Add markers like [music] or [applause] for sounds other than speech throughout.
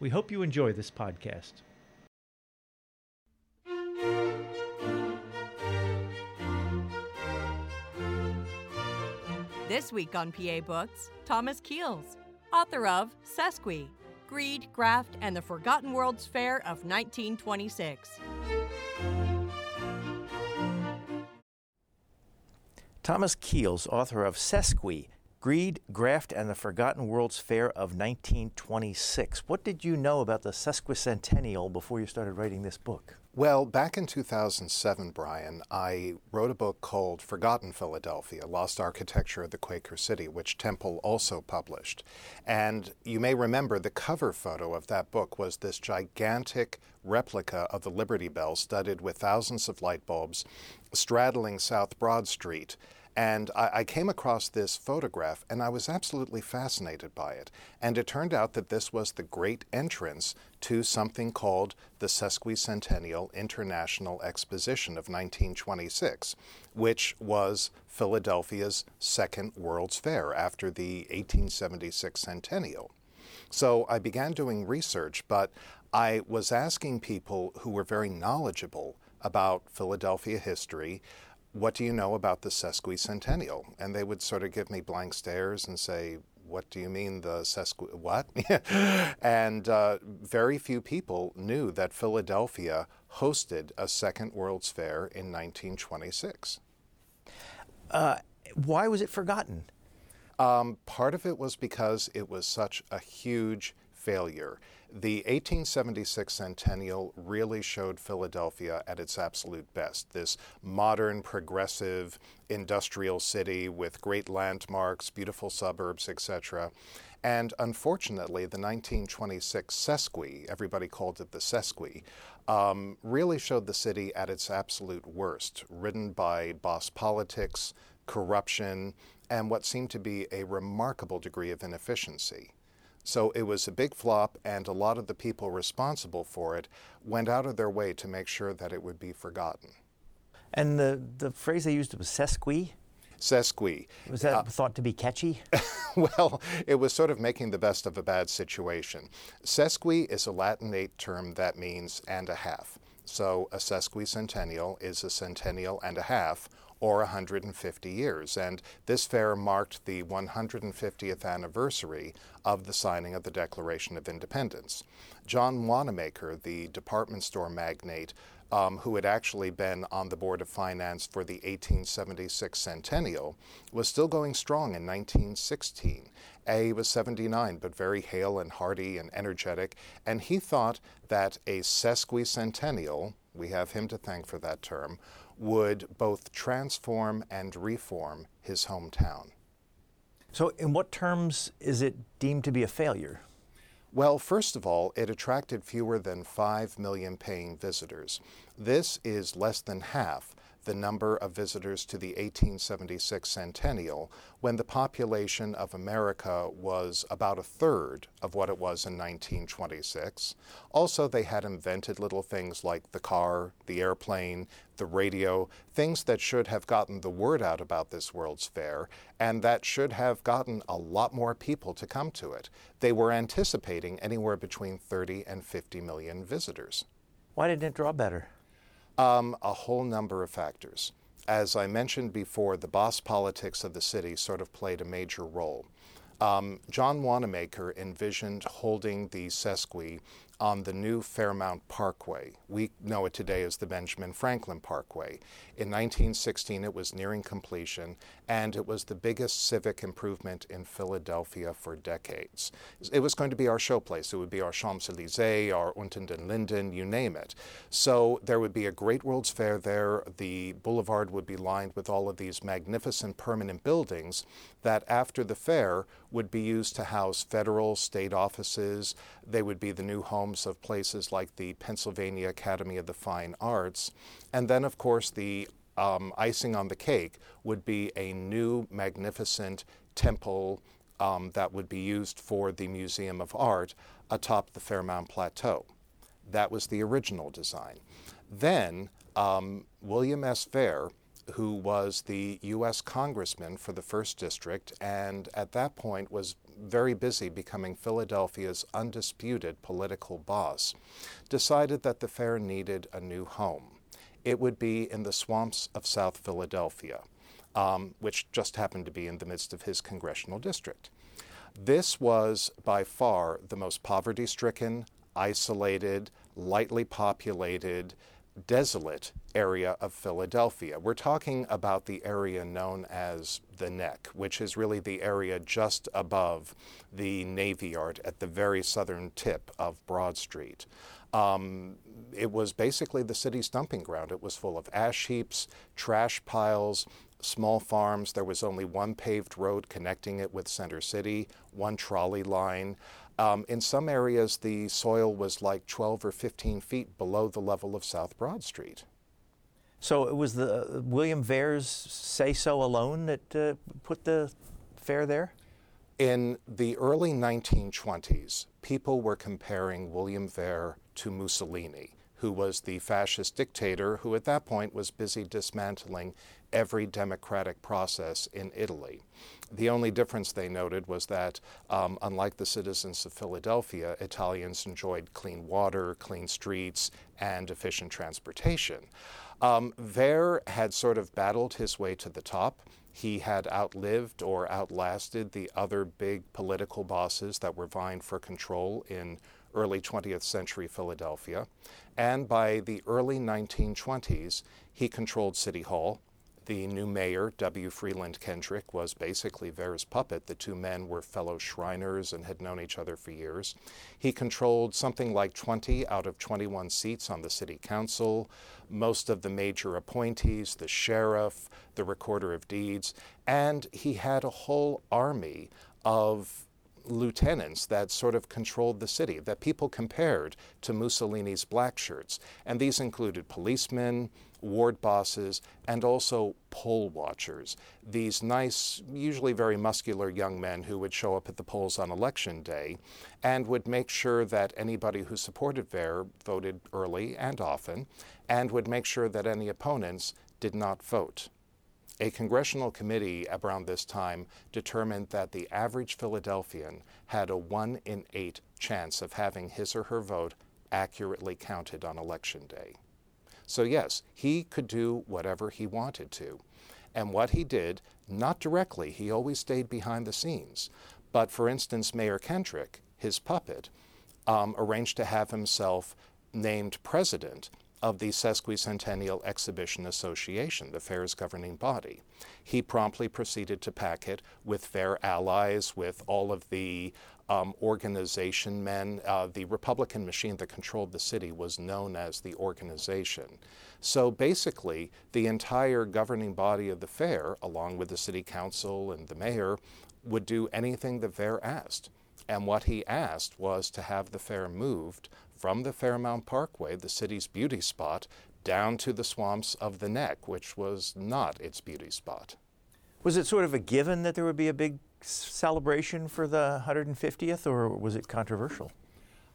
We hope you enjoy this podcast. This week on PA Books, Thomas Keels, author of Sesqui Greed, Graft, and the Forgotten World's Fair of 1926. Thomas Keels, author of Sesqui Greed, Graft, and the Forgotten World's Fair of 1926. What did you know about the sesquicentennial before you started writing this book? Well, back in 2007, Brian, I wrote a book called Forgotten Philadelphia Lost Architecture of the Quaker City, which Temple also published. And you may remember the cover photo of that book was this gigantic replica of the Liberty Bell studded with thousands of light bulbs straddling South Broad Street. And I, I, came across this photograph and I was absolutely fascinated by it. And it turned out that this was the great entrance to something called the Sesquicentennial International Exposition of 1926, which was Philadelphia's second World's Fair after the 1876 centennial. So I began doing research, but I was asking people who were very knowledgeable about Philadelphia history what do you know about the sesquicentennial? And they would sort of give me blank stares and say, what do you mean the sesqui what? [laughs] and uh, very few people knew that Philadelphia hosted a second World's Fair in 1926. Uh, why was it forgotten? Um, part of it was because it was such a huge failure. The 1876 centennial really showed Philadelphia at its absolute best. This modern, progressive, industrial city with great landmarks, beautiful suburbs, etc. And unfortunately, the 1926 Sesqui, everybody called it the Sesqui, um, really showed the city at its absolute worst, ridden by boss politics, corruption, and what seemed to be a remarkable degree of inefficiency. So it was a big flop, and a lot of the people responsible for it went out of their way to make sure that it would be forgotten. And the, the phrase they used was sesqui? Sesqui. Was that uh, thought to be catchy? [laughs] well, it was sort of making the best of a bad situation. Sesqui is a Latinate term that means and a half. So a sesquicentennial is a centennial and a half, or 150 years. And this fair marked the 150th anniversary of the signing of the Declaration of Independence. John Wanamaker, the department store magnate, um, who had actually been on the Board of Finance for the 1876 centennial, was still going strong in 1916. A was 79, but very hale and hearty and energetic, and he thought that a sesquicentennial, we have him to thank for that term, would both transform and reform his hometown. So, in what terms is it deemed to be a failure? Well, first of all, it attracted fewer than 5 million paying visitors. This is less than half the number of visitors to the 1876 centennial when the population of America was about a third of what it was in 1926. Also, they had invented little things like the car, the airplane, the radio, things that should have gotten the word out about this World's Fair and that should have gotten a lot more people to come to it. They were anticipating anywhere between 30 and 50 million visitors. Why didn't it draw better? Um, a whole number of factors. As I mentioned before, the boss politics of the city sort of played a major role. Um, John Wanamaker envisioned holding the Sesqui on the new Fairmount Parkway. We know it today as the Benjamin Franklin Parkway. In 1916, it was nearing completion, and it was the biggest civic improvement in Philadelphia for decades. It was going to be our showplace. It would be our Champs Elysees, our Unter den Linden, you name it. So there would be a great World's Fair there. The boulevard would be lined with all of these magnificent permanent buildings that, after the fair, would be used to house federal, state offices. They would be the new homes of places like the Pennsylvania Academy of the Fine Arts. And then, of course, the um, icing on the cake would be a new, magnificent temple um, that would be used for the Museum of Art atop the Fairmount Plateau. That was the original design. Then um, William S. Vare, who was the U.S. Congressman for the 1st District and at that point was very busy becoming Philadelphia's undisputed political boss, decided that the fair needed a new home. It would be in the swamps of South Philadelphia, um, which just happened to be in the midst of his congressional district. This was by far the most poverty stricken, isolated, lightly populated, desolate area of Philadelphia. We're talking about the area known as the Neck, which is really the area just above the Navy Yard at the very southern tip of Broad Street. Um, it was basically the city's dumping ground. It was full of ash heaps, trash piles, small farms. There was only one paved road connecting it with Center City, one trolley line. Um, in some areas, the soil was like 12 or 15 feet below the level of South Broad Street. So it was the uh, William Vare's say so alone that uh, put the fair there? In the early 1920s, people were comparing William Vare to Mussolini, who was the fascist dictator who at that point was busy dismantling every democratic process in Italy. The only difference they noted was that, um, unlike the citizens of Philadelphia, Italians enjoyed clean water, clean streets, and efficient transportation. Um, had sort of battled his way to the top. He had outlived or outlasted the other big political bosses that were vying for control in early 20th century Philadelphia. And by the early 1920s, he controlled City Hall, the new mayor, W. Freeland Kendrick, was basically Vare's puppet. The two men were fellow Shriners and had known each other for years. He controlled something like 20 out of 21 seats on the city council, most of the major appointees, the sheriff, the recorder of deeds, and he had a whole army of lieutenants that sort of controlled the city, that people compared to Mussolini's black shirts. And these included policemen, ward bosses, and also poll watchers. These nice, usually very muscular young men who would show up at the polls on election day and would make sure that anybody who supported Vare voted early and often, and would make sure that any opponents did not vote. A congressional committee around this time determined that the average Philadelphian had a 1 in 8 chance of having his or her vote accurately counted on election day. So, yes, he could do whatever he wanted to. And what he did, not directly, he always stayed behind the scenes. But for instance, Mayor Kendrick, his puppet, um, arranged to have himself named president of the Sesquicentennial Exhibition Association, the fair's governing body. He promptly proceeded to pack it with fair allies, with all of the um, organization men. Uh, the Republican machine that controlled the city was known as the organization. So basically, the entire governing body of the fair, along with the city council and the mayor, would do anything the fair asked. And what he asked was to have the fair moved from the Fairmount Parkway, the city's beauty spot, down to the swamps of the Neck, which was not its beauty spot. Was it sort of a given that there would be a big celebration for the 150th, or was it controversial?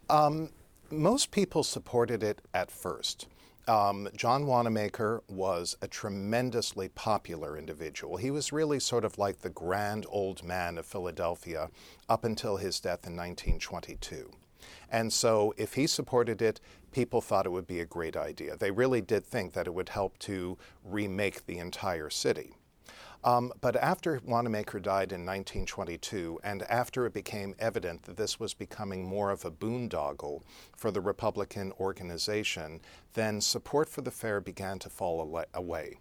Um, most people supported it at first. Um, John Wanamaker was a tremendously popular individual. He was really sort of like the grand old man of Philadelphia up until his death in 1922. And so, if he supported it, people thought it would be a great idea. They really did think that it would help to remake the entire city. Um, but after Wanamaker died in 1922, and after it became evident that this was becoming more of a boondoggle for the Republican organization, then support for the fair began to fall away.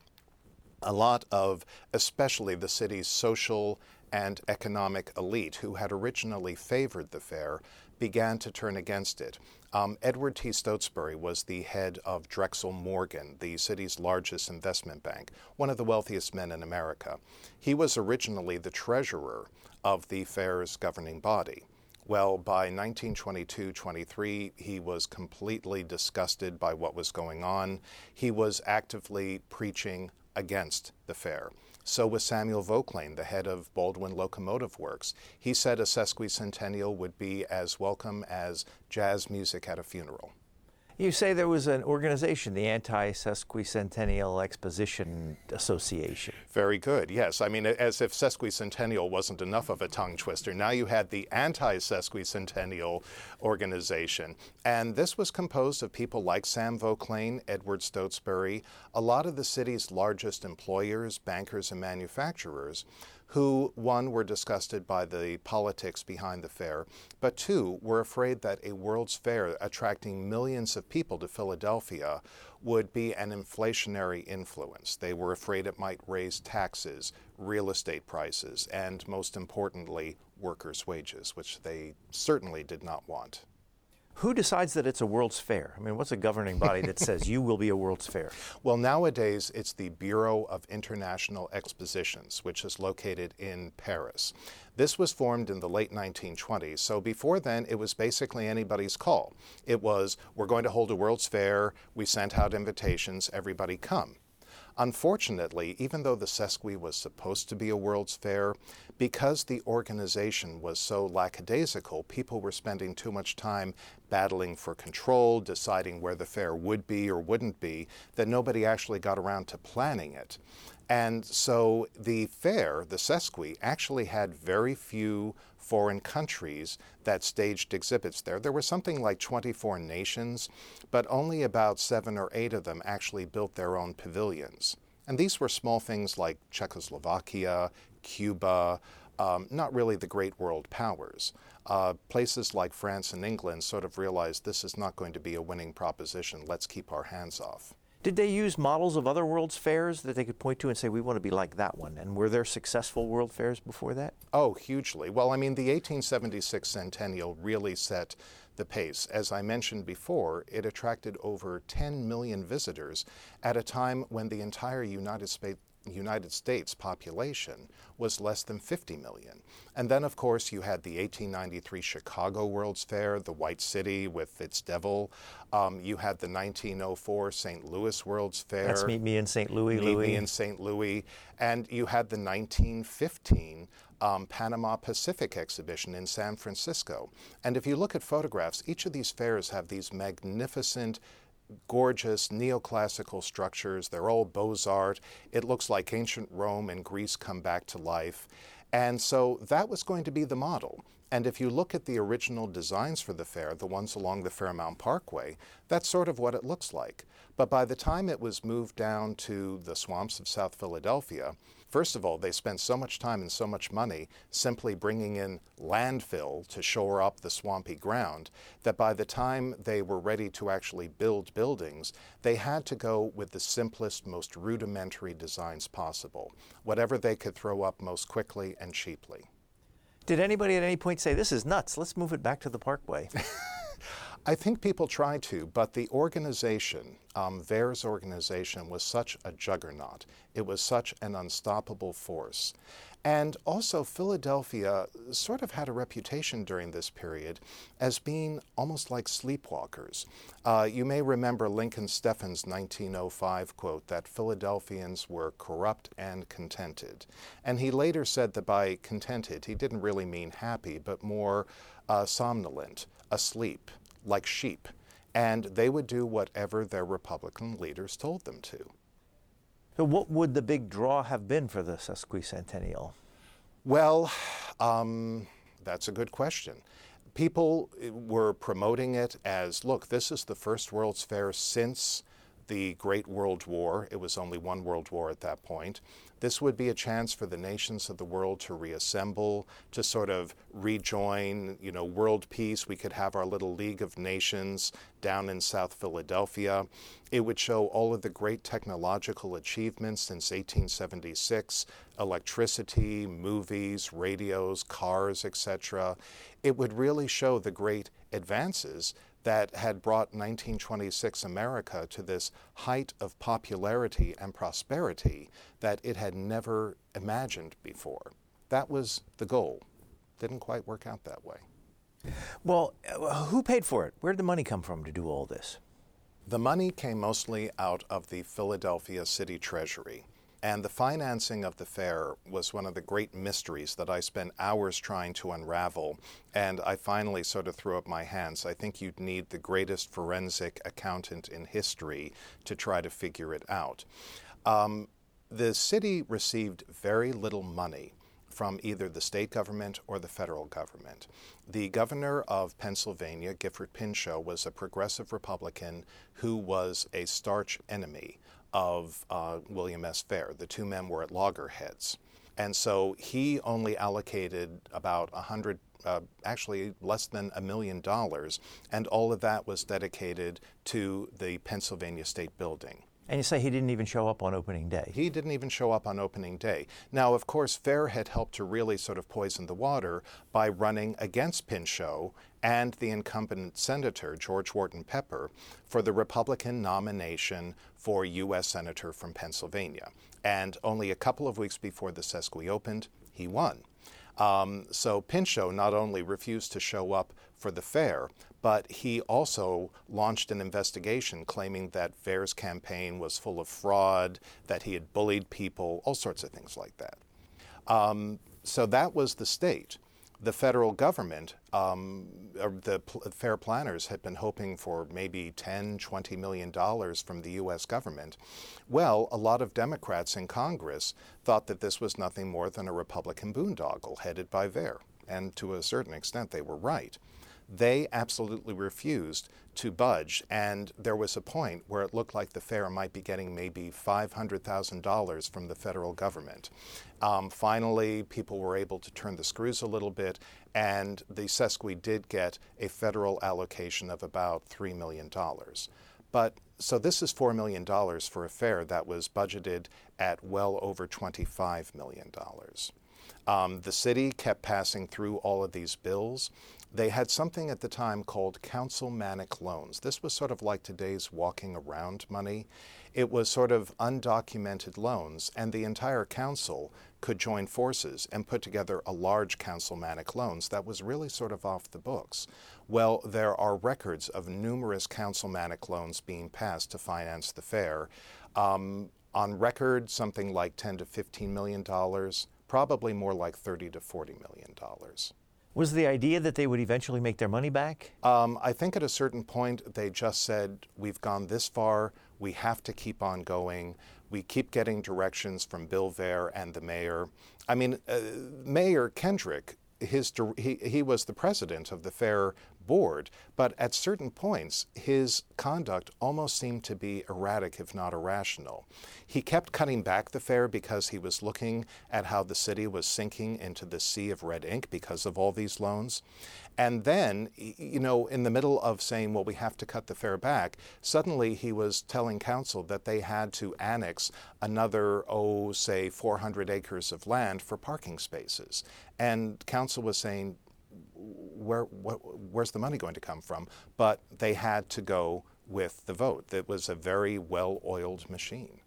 A lot of, especially the city's social and economic elite, who had originally favored the fair, began to turn against it. Um, Edward T. Stotesbury was the head of Drexel Morgan, the city's largest investment bank, one of the wealthiest men in America. He was originally the treasurer of the fair's governing body. Well, by 1922 23, he was completely disgusted by what was going on. He was actively preaching against the fair. So was Samuel Vauclain, the head of Baldwin Locomotive Works. He said a sesquicentennial would be as welcome as jazz music at a funeral. You say there was an organization, the Anti Sesquicentennial Exposition Association. Very good, yes. I mean, as if sesquicentennial wasn't enough of a tongue twister. Now you had the Anti Sesquicentennial Organization. And this was composed of people like Sam Vauclain, Edward Stotesbury, a lot of the city's largest employers, bankers, and manufacturers who, one, were disgusted by the politics behind the fair, but two, were afraid that a World's Fair attracting millions of people to Philadelphia would be an inflationary influence. They were afraid it might raise taxes, real estate prices, and most importantly, workers' wages, which they certainly did not want. Who decides that it's a World's Fair? I mean, what's a governing body that says you will be a World's Fair? [laughs] Well, nowadays it's the Bureau of International Expositions, which is located in Paris. This was formed in the late 1920s, so before then it was basically anybody's call. It was, we're going to hold a World's Fair, we sent out invitations, everybody come. Unfortunately, even though the Sesqui was supposed to be a World's Fair, because the organization was so lackadaisical, people were spending too much time battling for control, deciding where the fair would be or wouldn't be, that nobody actually got around to planning it. And so the fair, the Sesqui, actually had very few foreign countries that staged exhibits there. There were something like 24 nations, but only about seven or eight of them actually built their own pavilions. And these were small things like Czechoslovakia, Cuba, um, not really the great world powers. Uh, places like France and England sort of realized this is not going to be a winning proposition. Let's keep our hands off. Did they use models of other World's Fairs that they could point to and say, we want to be like that one? And were there successful World Fairs before that? Oh, hugely. Well, I mean, the 1876 centennial really set the pace. As I mentioned before, it attracted over 10 million visitors at a time when the entire United States United States population was less than 50 million. And then, of course, you had the 1893 Chicago World's Fair, the White City with its devil. Um, you had the 1904 St. Louis World's Fair. That's Meet Me in St. Louis, Meet Louis. Me in St. Louis. And you had the 1915 um, Panama Pacific exhibition in San Francisco. And if you look at photographs, each of these fairs have these magnificent gorgeous neoclassical structures. They're all Beaux Arts. It looks like ancient Rome and Greece come back to life. And so that was going to be the model. And if you look at the original designs for the fair, the ones along the Fairmount Parkway, that's sort of what it looks like. But by the time it was moved down to the swamps of South Philadelphia, First of all, they spent so much time and so much money simply bringing in landfill to shore up the swampy ground that by the time they were ready to actually build buildings, they had to go with the simplest, most rudimentary designs possible, whatever they could throw up most quickly and cheaply. Did anybody at any point say, This is nuts, let's move it back to the parkway? [laughs] I think people try to, but the organization, um, Vare's organization, was such a juggernaut. It was such an unstoppable force. And also, Philadelphia sort of had a reputation during this period as being almost like sleepwalkers. Uh, you may remember Lincoln Steffens' 1905 quote that Philadelphians were corrupt and contented. And he later said that by contented, he didn't really mean happy, but more uh, somnolent, asleep like sheep, and they would do whatever their Republican leaders told them to. So, what would the big draw have been for the sesquicentennial? Well, um, that's a good question. People were promoting it as look, this is the first World's Fair since the Great World War. It was only one World War at that point. This would be a chance for the nations of the world to reassemble, to sort of rejoin, you know, world peace. We could have our little League of Nations down in South Philadelphia. It would show all of the great technological achievements since 1876 electricity, movies, radios, cars, etc. It would really show the great advances that had brought 1926 America to this height of popularity and prosperity that it had never imagined before. That was the goal. Didn't quite work out that way. Well, uh, who paid for it? Where did the money come from to do all this? The money came mostly out of the Philadelphia City Treasury. And the financing of the fair was one of the great mysteries that I spent hours trying to unravel. And I finally sort of threw up my hands. I think you'd need the greatest forensic accountant in history to try to figure it out. Um, the city received very little money from either the state government or the federal government. The governor of Pennsylvania, Gifford Pinchot, was a progressive Republican who was a starch enemy of uh, William S. Vare. The two men were at loggerheads. And so he only allocated about a hundred, uh, actually less than a million dollars, and all of that was dedicated to the Pennsylvania State Building. And you say he didn't even show up on opening day. He didn't even show up on opening day. Now, of course, Vare had helped to really sort of poison the water by running against Pinchot and the incumbent senator, George Wharton Pepper, for the Republican nomination for U.S. Senator from Pennsylvania. And only a couple of weeks before the Sesqui opened, he won. Um, so Pinchot not only refused to show up for the fair, but he also launched an investigation claiming that Vare's campaign was full of fraud, that he had bullied people, all sorts of things like that. Um, so that was the state the federal government, um, the fair planners had been hoping for maybe 10, 20 million dollars from the U.S. government. Well, a lot of Democrats in Congress thought that this was nothing more than a Republican boondoggle headed by Vare. And to a certain extent, they were right. They absolutely refused to budge, and there was a point where it looked like the fair might be getting maybe $500,000 from the federal government. Um, finally, people were able to turn the screws a little bit, and the Sesqui did get a federal allocation of about $3 million. But so this is $4 million for a fair that was budgeted at well over $25 million. Um, the city kept passing through all of these bills. They had something at the time called councilmanic loans. This was sort of like today's walking around money. It was sort of undocumented loans, and the entire council could join forces and put together a large councilmanic loans that was really sort of off the books. Well, there are records of numerous councilmanic loans being passed to finance the fair. Um, on record, something like 10 to 15 million dollars, probably more like 30 to 40 million dollars. Was the idea that they would eventually make their money back? Um, I think at a certain point they just said, We've gone this far, we have to keep on going. We keep getting directions from Bill Vare and the mayor. I mean, uh, Mayor Kendrick, his, he, he was the president of the fair board, but at certain points, his conduct almost seemed to be erratic, if not irrational. He kept cutting back the fare because he was looking at how the city was sinking into the sea of red ink because of all these loans. And then, you know, in the middle of saying, well, we have to cut the fare back, suddenly he was telling council that they had to annex another, oh, say, 400 acres of land for parking spaces. And council was saying, where, where's the money going to come from? But they had to go with the vote. It was a very well oiled machine.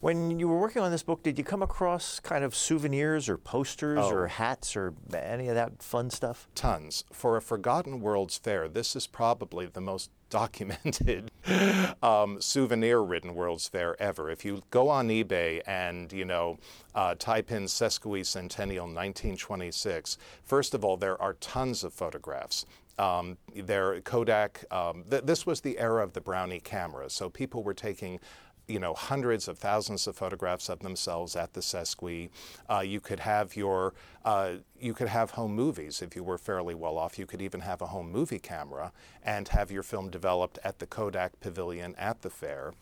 When you were working on this book, did you come across kind of souvenirs or posters oh. or hats or any of that fun stuff? Tons. For a Forgotten World's Fair, this is probably the most documented [laughs] um, souvenir-ridden World's Fair ever. If you go on eBay and you know uh, type in Sesqui Centennial 1926, first of all, there are tons of photographs. Um, there, Kodak. Um, th- this was the era of the Brownie camera, so people were taking you know, hundreds of thousands of photographs of themselves at the Sesqui. Uh, you could have your, uh, you could have home movies if you were fairly well off. You could even have a home movie camera and have your film developed at the Kodak Pavilion at the fair.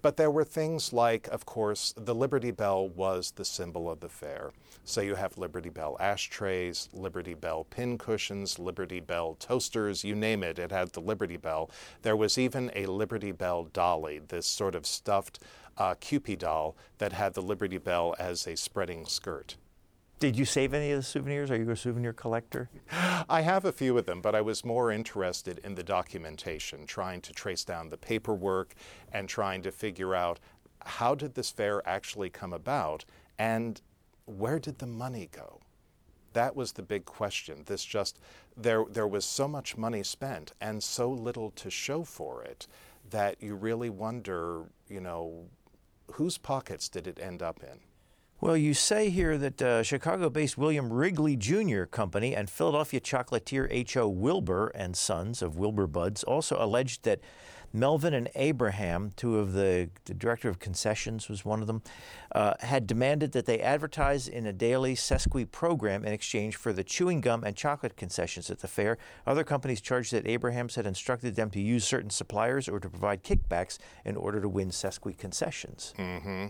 But there were things like, of course, the Liberty Bell was the symbol of the fair. So you have Liberty Bell ashtrays, Liberty Bell pin cushions, Liberty Bell toasters, you name it, it had the Liberty Bell. There was even a Liberty Bell dolly, this sort of stuffed uh, Kewpie doll that had the Liberty Bell as a spreading skirt. Did you save any of the souvenirs? Are you a souvenir collector? I have a few of them, but I was more interested in the documentation, trying to trace down the paperwork and trying to figure out how did this fair actually come about and where did the money go? That was the big question. This just there there was so much money spent and so little to show for it that you really wonder, you know, whose pockets did it end up in? Well, you say here that uh, Chicago based William Wrigley Jr. Company and Philadelphia chocolatier H.O. Wilbur and Sons of Wilbur Buds also alleged that Melvin and Abraham, two of the, the director of concessions was one of them, uh, had demanded that they advertise in a daily Sesqui program in exchange for the chewing gum and chocolate concessions at the fair. Other companies charged that Abrahams had instructed them to use certain suppliers or to provide kickbacks in order to win Sesqui concessions. Mm-hmm.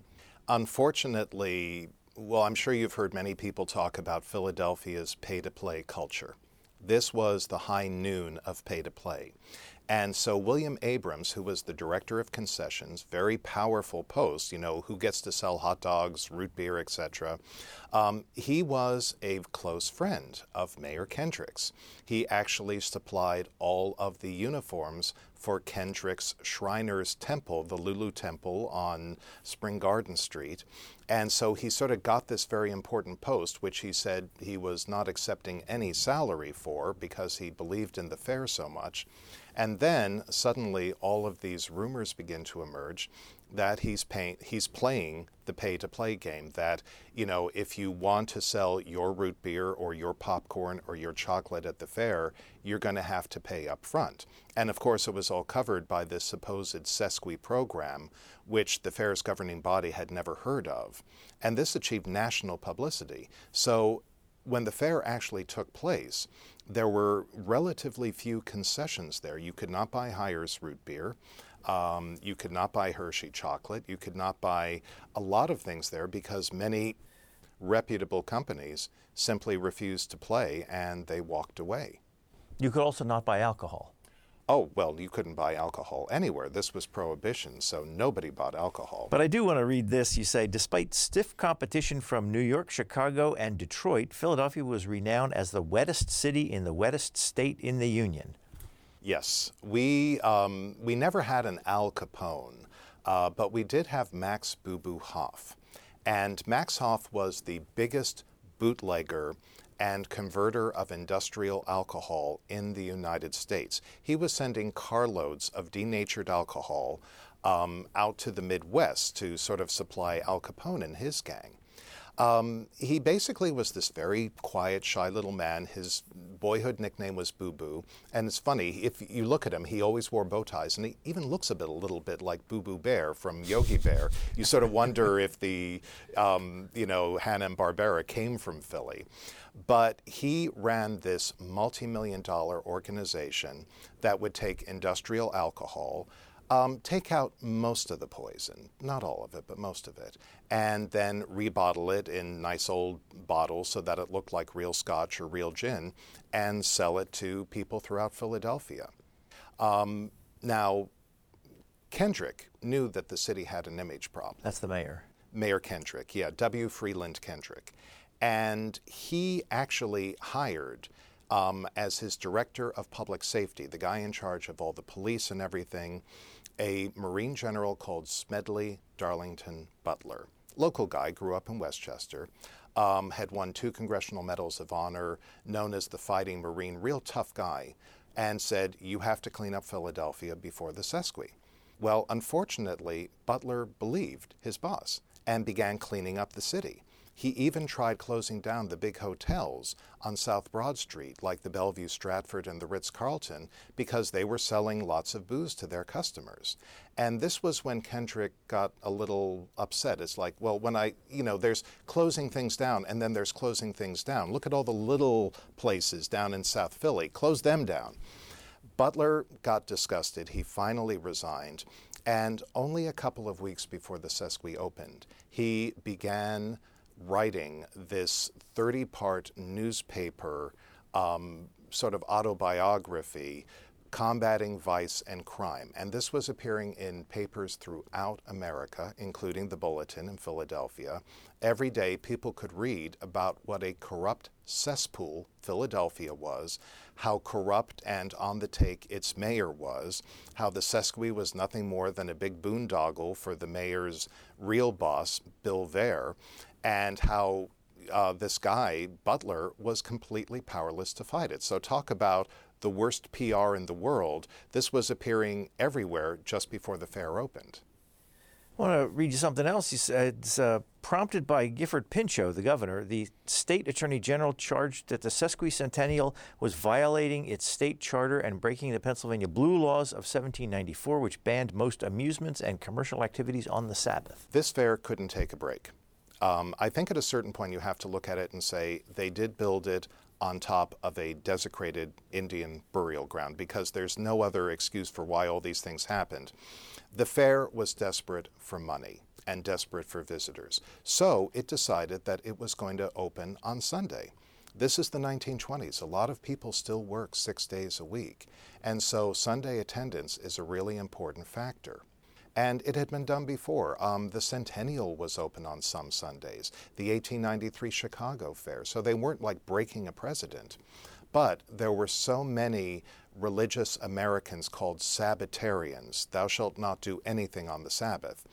Unfortunately, well, I'm sure you've heard many people talk about Philadelphia's pay to play culture. This was the high noon of pay to play. And so William Abrams, who was the director of concessions, very powerful post, you know, who gets to sell hot dogs, root beer, etc. Um, he was a close friend of Mayor Kendricks. He actually supplied all of the uniforms for Kendrick's Shriners Temple, the Lulu Temple on Spring Garden Street. And so he sort of got this very important post, which he said he was not accepting any salary for because he believed in the fair so much. And then suddenly all of these rumors begin to emerge that he's pay, he's playing the pay to play game that you know if you want to sell your root beer or your popcorn or your chocolate at the fair you're going to have to pay up front and of course it was all covered by this supposed sesqui program which the fair's governing body had never heard of and this achieved national publicity so when the fair actually took place there were relatively few concessions there. You could not buy Hires root beer. Um, you could not buy Hershey chocolate. You could not buy a lot of things there because many reputable companies simply refused to play and they walked away. You could also not buy alcohol. Oh, well, you couldn't buy alcohol anywhere. This was prohibition, so nobody bought alcohol. But I do want to read this. You say, despite stiff competition from New York, Chicago, and Detroit, Philadelphia was renowned as the wettest city in the wettest state in the Union. Yes. We, um, we never had an Al Capone, uh, but we did have Max Boo Boo Hoff. And Max Hoff was the biggest bootlegger and converter of industrial alcohol in the United States. He was sending carloads of denatured alcohol um, out to the Midwest to sort of supply Al Capone and his gang. Um, he basically was this very quiet, shy little man. His boyhood nickname was Boo Boo. And it's funny, if you look at him, he always wore bow ties, and he even looks a bit, a little bit like Boo Boo Bear from Yogi Bear. You sort of wonder if the, um, you know, Hanna-Barbera came from Philly. But he ran this multi million dollar organization that would take industrial alcohol, um, take out most of the poison, not all of it, but most of it, and then rebottle it in nice old bottles so that it looked like real scotch or real gin and sell it to people throughout Philadelphia. Um, now, Kendrick knew that the city had an image problem. That's the mayor. Mayor Kendrick, yeah, W. Freeland Kendrick. And he actually hired um, as his director of public safety, the guy in charge of all the police and everything, a Marine general called Smedley Darlington Butler. Local guy, grew up in West Chester, um, had won two Congressional Medals of Honor, known as the Fighting Marine, real tough guy, and said, You have to clean up Philadelphia before the Sesqui. Well, unfortunately, Butler believed his boss and began cleaning up the city. He even tried closing down the big hotels on South Broad Street, like the Bellevue Stratford and the Ritz Carlton, because they were selling lots of booze to their customers. And this was when Kendrick got a little upset. It's like, well, when I, you know, there's closing things down and then there's closing things down. Look at all the little places down in South Philly, close them down. Butler got disgusted. He finally resigned. And only a couple of weeks before the Sesqui opened, he began writing this 30 part newspaper um, sort of autobiography combating vice and crime. And this was appearing in papers throughout America, including the Bulletin in Philadelphia. Every day, people could read about what a corrupt cesspool Philadelphia was, how corrupt and on the take its mayor was, how the Sesqui was nothing more than a big boondoggle for the mayor's real boss, Bill Vare, and how uh, this guy, Butler, was completely powerless to fight it. So, talk about the worst PR in the world. This was appearing everywhere just before the fair opened. I want to read you something else. He said, it's, uh, prompted by Gifford Pinchot, the governor, the state attorney general charged that the sesquicentennial was violating its state charter and breaking the Pennsylvania Blue Laws of 1794, which banned most amusements and commercial activities on the Sabbath. This fair couldn't take a break. Um, I think at a certain point you have to look at it and say they did build it on top of a desecrated Indian burial ground because there's no other excuse for why all these things happened. The fair was desperate for money and desperate for visitors. So it decided that it was going to open on Sunday. This is the 1920s. A lot of people still work six days a week. And so Sunday attendance is a really important factor. And it had been done before. Um, the Centennial was open on some Sundays, the 1893 Chicago Fair. So they weren't like breaking a precedent. But there were so many religious Americans called Sabbatarians, thou shalt not do anything on the Sabbath,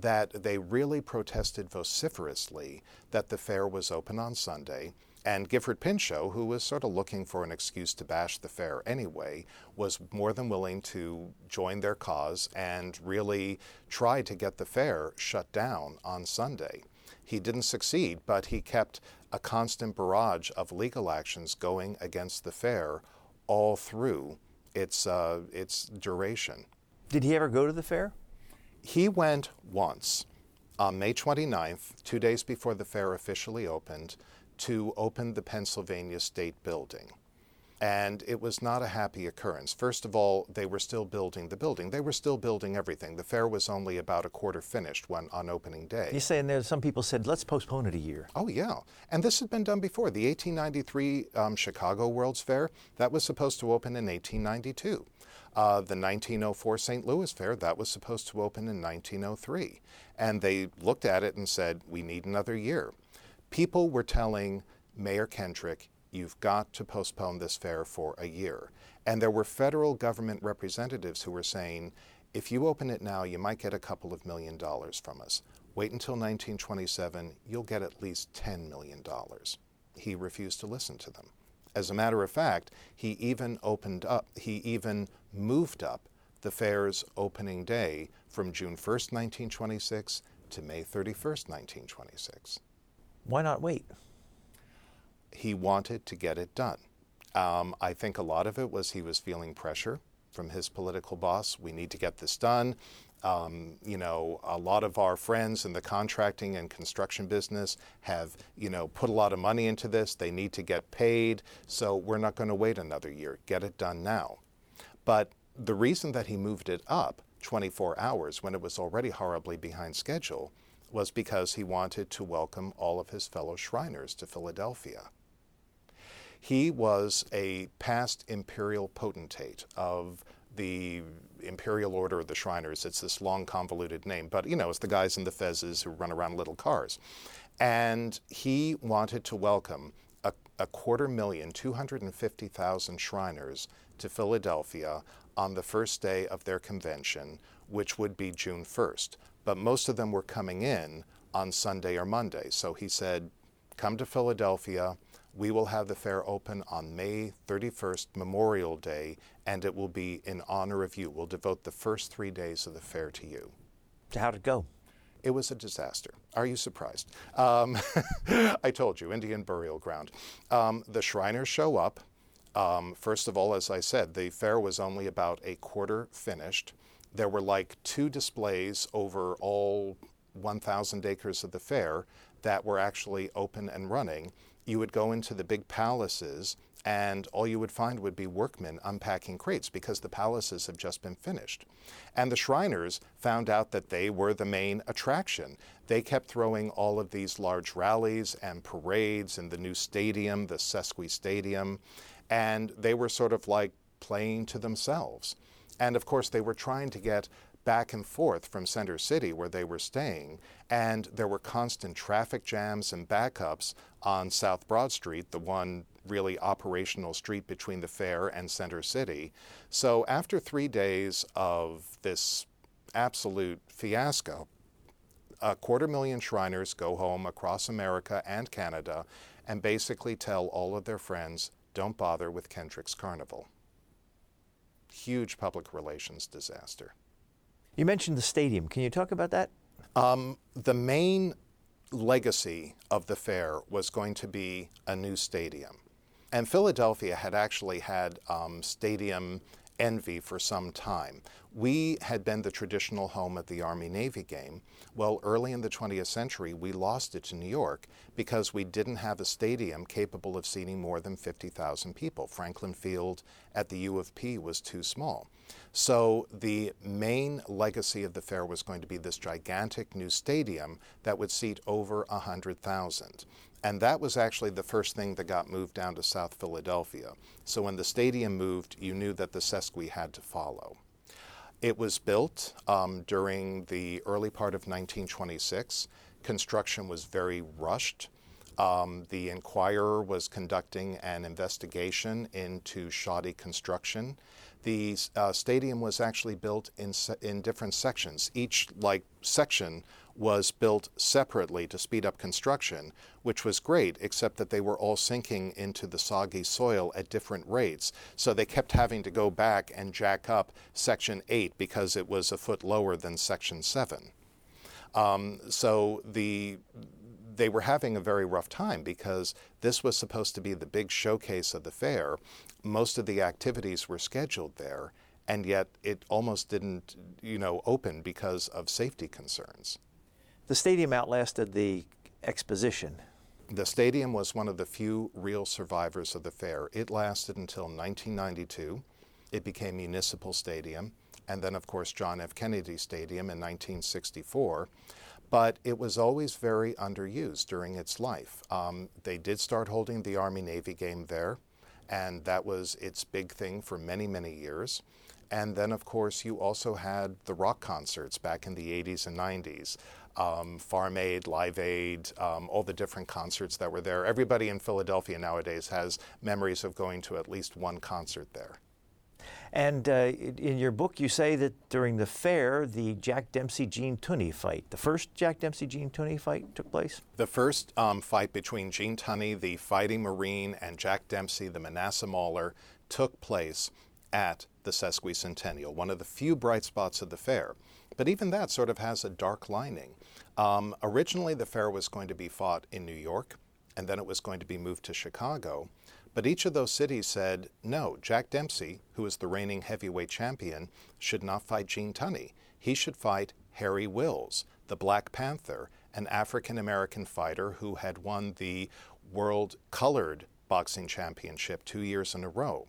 that they really protested vociferously that the fair was open on Sunday and Gifford Pinchot, who was sort of looking for an excuse to bash the fair anyway, was more than willing to join their cause and really try to get the fair shut down on Sunday. He didn't succeed, but he kept a constant barrage of legal actions going against the fair all through its, uh, its duration. Did he ever go to the fair? He went once on May 29th, two days before the fair officially opened to open the Pennsylvania State Building. And it was not a happy occurrence. First of all, they were still building the building. They were still building everything. The fair was only about a quarter finished when on opening day. You're saying there some people said, let's postpone it a year. Oh, yeah. And this had been done before. The 1893 um, Chicago World's Fair, that was supposed to open in 1892. Uh, the 1904 St. Louis Fair, that was supposed to open in 1903. And they looked at it and said, we need another year people were telling Mayor Kendrick, you've got to postpone this fair for a year. And there were federal government representatives who were saying, if you open it now, you might get a couple of million dollars from us. Wait until 1927, you'll get at least $10 million. He refused to listen to them. As a matter of fact, he even opened up, he even moved up the fair's opening day from June 1st, 1926 to May 31st, 1926. Why not wait? He wanted to get it done. Um, I think a lot of it was he was feeling pressure from his political boss. We need to get this done. Um, you know, a lot of our friends in the contracting and construction business have, you know, put a lot of money into this. They need to get paid. So we're not going to wait another year. Get it done now. But the reason that he moved it up 24 hours when it was already horribly behind schedule was because he wanted to welcome all of his fellow Shriners to Philadelphia. He was a past imperial potentate of the Imperial Order of the Shriners. It's this long, convoluted name, but you know, it's the guys in the fezzes who run around little cars. And he wanted to welcome a, a quarter million, 250,000 Shriners to Philadelphia on the first day of their convention, which would be June 1st but most of them were coming in on Sunday or Monday. So he said, Come to Philadelphia. We will have the fair open on May 31st, Memorial Day, and it will be in honor of you. We'll devote the first three days of the fair to you. How'd it go? It was a disaster. Are you surprised? Um, [laughs] I told you, Indian burial ground. Um, the Shriners show up. Um, first of all, as I said, the fair was only about a quarter finished. There were like two displays over all 1,000 acres of the fair that were actually open and running. You would go into the big palaces and all you would find would be workmen unpacking crates because the palaces have just been finished. And the Shriners found out that they were the main attraction. They kept throwing all of these large rallies and parades in the new stadium, the Sesqui Stadium, and they were sort of like playing to themselves. And of course, they were trying to get back and forth from Center City where they were staying, and there were constant traffic jams and backups on South Broad Street, the one really operational street between the fair and Center City. So after three days of this absolute fiasco, a quarter million Shriners go home across America and Canada and basically tell all of their friends, don't bother with Kendrick's Carnival. Huge public relations disaster. You mentioned the stadium. Can you talk about that? Um, the main legacy of the fair was going to be a new stadium. And Philadelphia had actually had um, stadium envy for some time. We had been the traditional home of the Army Navy game. Well, early in the 20th century, we lost it to New York because we didn't have a stadium capable of seating more than 50,000 people. Franklin Field at the U of P was too small. So the main legacy of the fair was going to be this gigantic new stadium that would seat over 100,000. And that was actually the first thing that got moved down to South Philadelphia. So when the stadium moved, you knew that the Sesqui had to follow. It was built um, during the early part of 1926. Construction was very rushed. Um, the Enquirer was conducting an investigation into shoddy construction. The uh, stadium was actually built in, se- in different sections. Each like section was built separately to speed up construction, which was great, except that they were all sinking into the soggy soil at different rates. So they kept having to go back and jack up Section 8 because it was a foot lower than Section 7. Um, so the they were having a very rough time because this was supposed to be the big showcase of the fair. Most of the activities were scheduled there, and yet it almost didn't, you know, open because of safety concerns. The stadium outlasted the exposition. The stadium was one of the few real survivors of the fair. It lasted until 1992. It became Municipal Stadium, and then, of course, John F. Kennedy Stadium in 1964. But it was always very underused during its life. Um, they did start holding the Army Navy game there, and that was its big thing for many, many years. And then, of course, you also had the rock concerts back in the 80s and 90s um, Farm Aid, Live Aid, um, all the different concerts that were there. Everybody in Philadelphia nowadays has memories of going to at least one concert there. And uh, in your book, you say that during the fair, the Jack Dempsey Gene Tunney fight, the first Jack Dempsey Gene Tunney fight took place? The first um, fight between Gene Tunney, the fighting Marine, and Jack Dempsey, the Manassa Mauler, took place at the Sesquicentennial, one of the few bright spots of the fair. But even that sort of has a dark lining. Um, originally, the fair was going to be fought in New York, and then it was going to be moved to Chicago. But each of those cities said, no, Jack Dempsey, who is the reigning heavyweight champion, should not fight Gene Tunney. He should fight Harry Wills, the Black Panther, an African American fighter who had won the World Colored Boxing Championship two years in a row.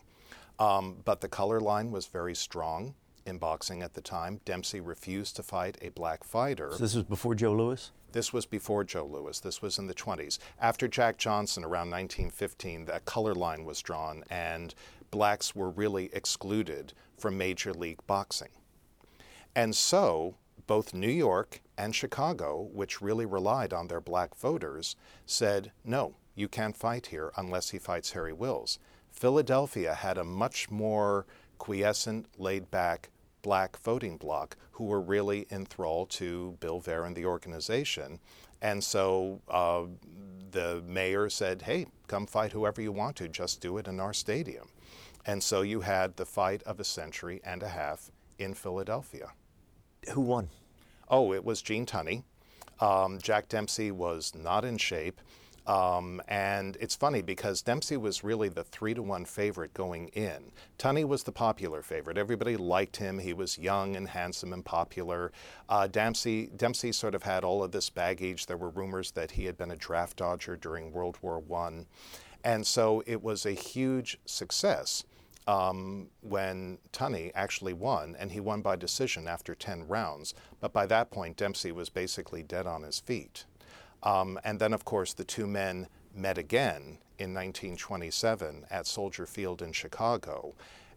Um, but the color line was very strong in boxing at the time. Dempsey refused to fight a black fighter. So this was before Joe Louis? This was before Joe Louis. This was in the 20s. After Jack Johnson, around 1915, that color line was drawn, and blacks were really excluded from Major League Boxing. And so, both New York and Chicago, which really relied on their black voters, said, no, you can't fight here unless he fights Harry Wills. Philadelphia had a much more quiescent, laid back black voting bloc who were really enthralled to Bill Vare and the organization. And so uh, the mayor said, hey, come fight whoever you want to, just do it in our stadium. And so you had the fight of a century and a half in Philadelphia. Who won? Oh, it was Gene Tunney. Um, Jack Dempsey was not in shape. Um, and it's funny because Dempsey was really the three to one favorite going in. Tunney was the popular favorite. Everybody liked him. He was young and handsome and popular. Uh, Dempsey, Dempsey sort of had all of this baggage. There were rumors that he had been a draft dodger during World War One, and so it was a huge success. Um, when Tunney actually won, and he won by decision after 10 rounds. But by that point, Dempsey was basically dead on his feet. Um, and then, of course, the two men met again in 1927 at Soldier Field in Chicago.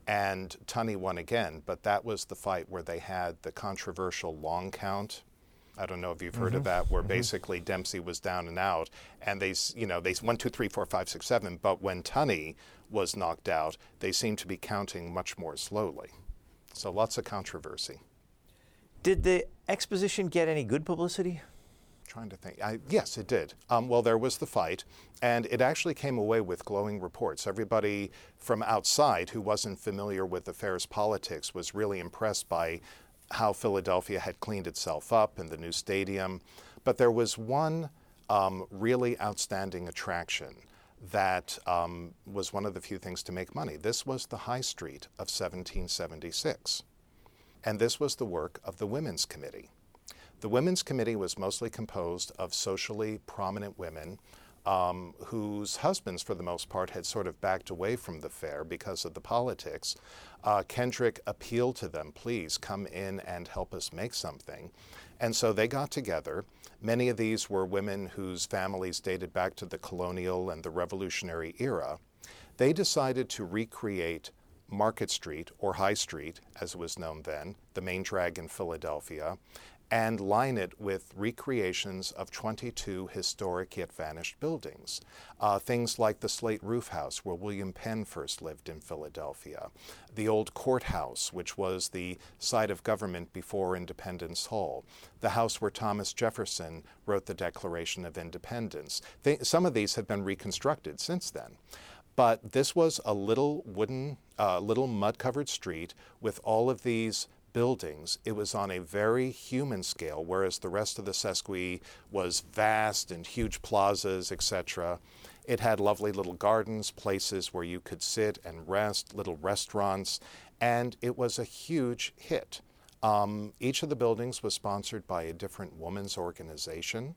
And Tunney won again, but that was the fight where they had the controversial long count. I don't know if you've heard mm-hmm. of that, where mm-hmm. basically Dempsey was down and out, and they, you know, they one, two, three, four, five, six, seven. But when Tunney was knocked out, they seemed to be counting much more slowly. So lots of controversy. Did the exposition get any good publicity? Trying to think. I, yes, it did. Um, well, there was the fight, and it actually came away with glowing reports. Everybody from outside who wasn't familiar with the fair's politics was really impressed by how Philadelphia had cleaned itself up in the new stadium. But there was one um, really outstanding attraction that um, was one of the few things to make money. This was the High Street of 1776. And this was the work of the Women's Committee. The Women's Committee was mostly composed of socially prominent women um, whose husbands, for the most part, had sort of backed away from the fair because of the politics. Uh, Kendrick appealed to them, please come in and help us make something. And so they got together. Many of these were women whose families dated back to the colonial and the revolutionary era. They decided to recreate Market Street, or High Street, as it was known then, the main drag in Philadelphia, and line it with recreations of 22 historic yet vanished buildings. Uh, things like the slate roof house where William Penn first lived in Philadelphia, the old courthouse, which was the site of government before Independence Hall, the house where Thomas Jefferson wrote the Declaration of Independence. Some of these have been reconstructed since then. But this was a little wooden, uh, little mud covered street with all of these buildings, it was on a very human scale, whereas the rest of the Sesqui was vast and huge plazas, etc. It had lovely little gardens, places where you could sit and rest, little restaurants, and it was a huge hit. Um, each of the buildings was sponsored by a different women's organization.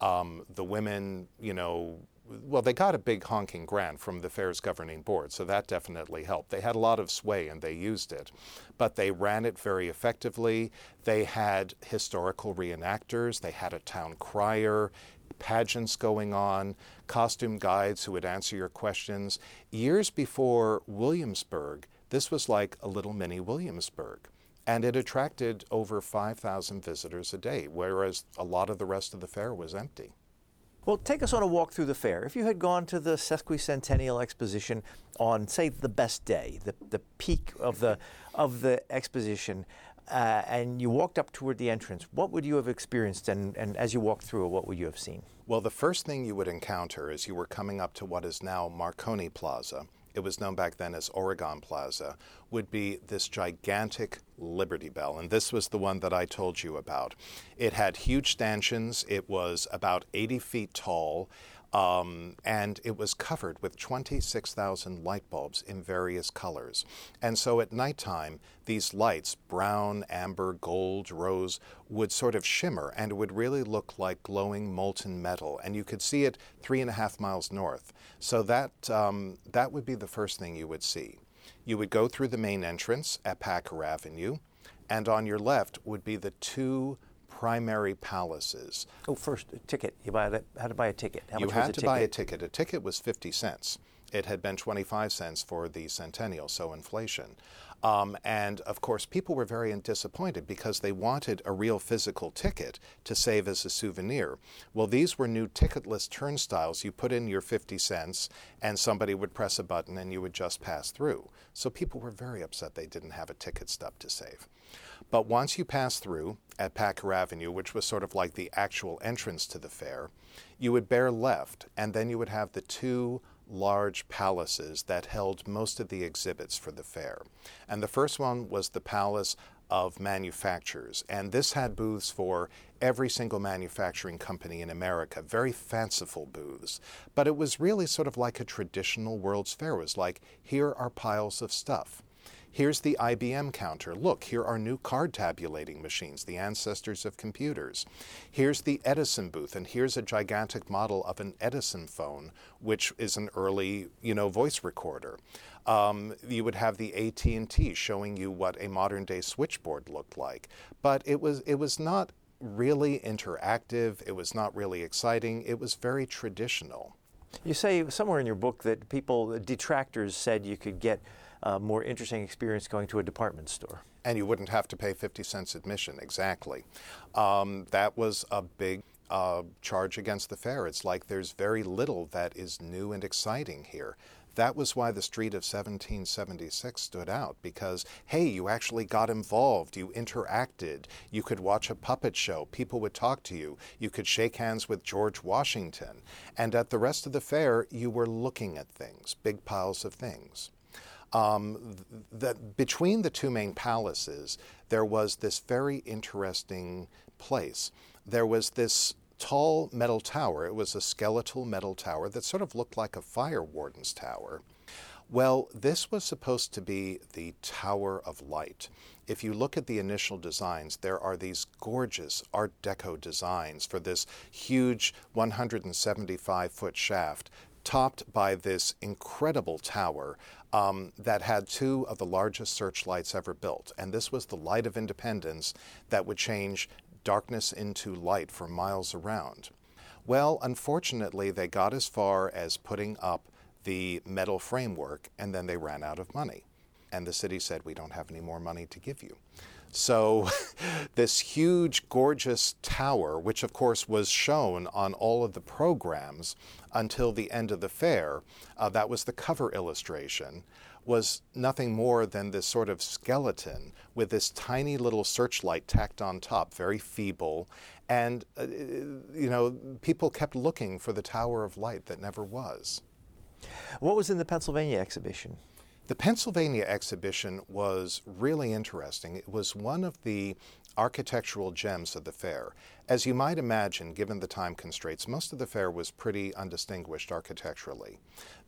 Um, the women, you know, well, they got a big honking grant from the fair's governing board, so that definitely helped. They had a lot of sway and they used it, but they ran it very effectively. They had historical reenactors, they had a town crier, pageants going on, costume guides who would answer your questions. Years before Williamsburg, this was like a little mini Williamsburg. And it attracted over 5,000 visitors a day, whereas a lot of the rest of the fair was empty. Well, take us on a walk through the fair. If you had gone to the Sesquicentennial Exposition on, say, the best day, the, the peak of the, of the exposition, uh, and you walked up toward the entrance, what would you have experienced? And, and as you walked through what would you have seen? Well, the first thing you would encounter as you were coming up to what is now Marconi Plaza, it was known back then as Oregon Plaza, would be this gigantic Liberty Bell. And this was the one that I told you about. It had huge stanchions, it was about 80 feet tall. Um, and it was covered with 26,000 light bulbs in various colors. And so at nighttime, these lights, brown, amber, gold, rose, would sort of shimmer and would really look like glowing molten metal. And you could see it three and a half miles north. So that, um, that would be the first thing you would see. You would go through the main entrance at Packer Avenue, and on your left would be the two primary palaces. Oh, first, a ticket. You buy a, had to buy a ticket. How you had to ticket? buy a ticket. A ticket was 50 cents. It had been 25 cents for the centennial, so inflation. Um, and of course, people were very disappointed because they wanted a real physical ticket to save as a souvenir. Well, these were new ticketless turnstiles. You put in your 50 cents, and somebody would press a button, and you would just pass through. So people were very upset they didn't have a ticket stub to save. But once you pass through at Packer Avenue, which was sort of like the actual entrance to the fair, you would bear left, and then you would have the two large palaces that held most of the exhibits for the fair. And the first one was the palace of manufacturers. And this had booths for every single manufacturing company in America, very fanciful booths. But it was really sort of like a traditional World's Fair. It was like, here are piles of stuff. Here's the IBM counter. Look, here are new card tabulating machines, the ancestors of computers. Here's the Edison booth, and here's a gigantic model of an Edison phone, which is an early, you know, voice recorder. Um, you would have the AT&T showing you what a modern day switchboard looked like. But it was it was not really interactive. It was not really exciting. It was very traditional. You say somewhere in your book that people, detractors, said you could get a more interesting experience going to a department store. And you wouldn't have to pay 50 cents admission, exactly. Um, that was a big uh, charge against the fair. It's like there's very little that is new and exciting here. That was why the street of 1776 stood out because, hey, you actually got involved, you interacted, you could watch a puppet show, people would talk to you, you could shake hands with George Washington. And at the rest of the fair, you were looking at things, big piles of things. Um, that between the two main palaces, there was this very interesting place. There was this tall metal tower. It was a skeletal metal tower that sort of looked like a fire warden's tower. Well, this was supposed to be the Tower of Light. If you look at the initial designs, there are these gorgeous Art Deco designs for this huge 175 foot shaft topped by this incredible tower um, that had two of the largest searchlights ever built. And this was the light of independence that would change darkness into light for miles around. Well, unfortunately, they got as far as putting up the metal framework and then they ran out of money. And the city said, We don't have any more money to give you. So, [laughs] this huge, gorgeous tower, which of course was shown on all of the programs until the end of the fair, uh, that was the cover illustration, was nothing more than this sort of skeleton with this tiny little searchlight tacked on top, very feeble. And, uh, you know, people kept looking for the Tower of Light that never was. What was in the Pennsylvania exhibition? The Pennsylvania exhibition was really interesting. It was one of the architectural gems of the fair. As you might imagine, given the time constraints, most of the fair was pretty undistinguished architecturally.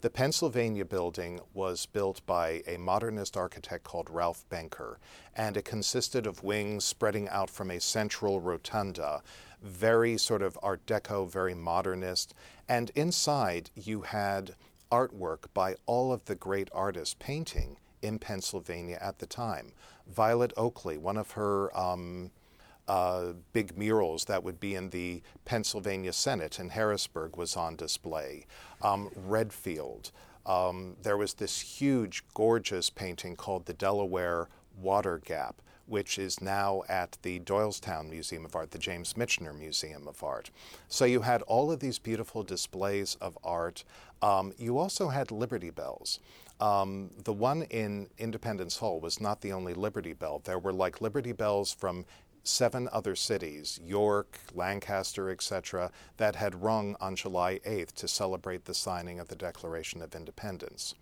The Pennsylvania building was built by a modernist architect called Ralph Bencker, and it consisted of wings spreading out from a central rotunda, very sort of Art Deco, very modernist. And inside, you had artwork by all of the great artists painting in Pennsylvania at the time. Violet Oakley, one of her um, uh, big murals that would be in the Pennsylvania Senate in Harrisburg was on display. Um, Redfield. Um, there was this huge, gorgeous painting called the Delaware Water Gap, which is now at the Doylestown Museum of Art, the James Michener Museum of Art. So you had all of these beautiful displays of art. Um, you also had Liberty Bells. Um, the one in Independence Hall was not the only Liberty Bell. There were like Liberty Bells from seven other cities, York, Lancaster, etc., that had rung on July 8th to celebrate the signing of the Declaration of Independence.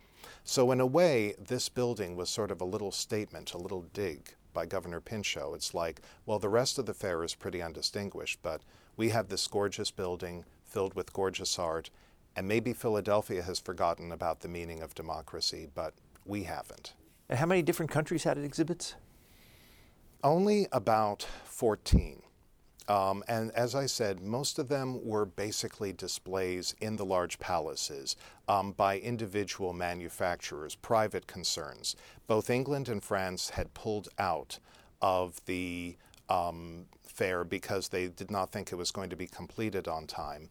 So, in a way, this building was sort of a little statement, a little dig by Governor Pinchot. It's like, well, the rest of the fair is pretty undistinguished, but we have this gorgeous building filled with gorgeous art, and maybe Philadelphia has forgotten about the meaning of democracy, but we haven't. And how many different countries had exhibits? Only about 14. Um, and as I said, most of them were basically displays in the large palaces um, by individual manufacturers, private concerns. Both England and France had pulled out of the um, fair because they did not think it was going to be completed on time.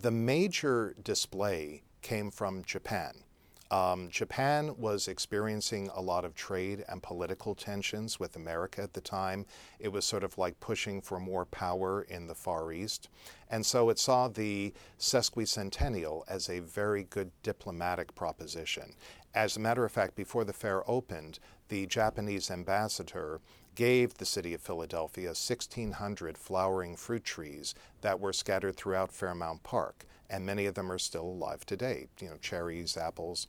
The major display came from Japan. Um, Japan was experiencing a lot of trade and political tensions with America at the time. It was sort of like pushing for more power in the Far East. And so it saw the sesquicentennial as a very good diplomatic proposition. As a matter of fact, before the fair opened, the Japanese ambassador gave the city of Philadelphia 1,600 flowering fruit trees that were scattered throughout Fairmount Park, and many of them are still alive today, you know, cherries, apples.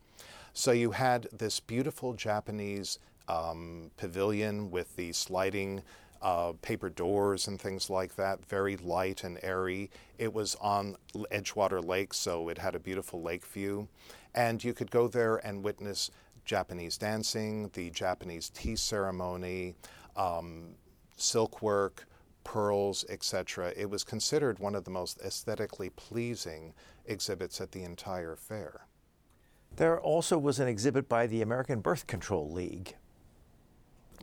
So you had this beautiful Japanese um, pavilion with the sliding uh, paper doors and things like that, very light and airy. It was on Edgewater Lake, so it had a beautiful lake view. And you could go there and witness Japanese dancing, the Japanese tea ceremony, um, silk work, pearls, etc. It was considered one of the most aesthetically pleasing exhibits at the entire fair. There also was an exhibit by the American Birth Control League.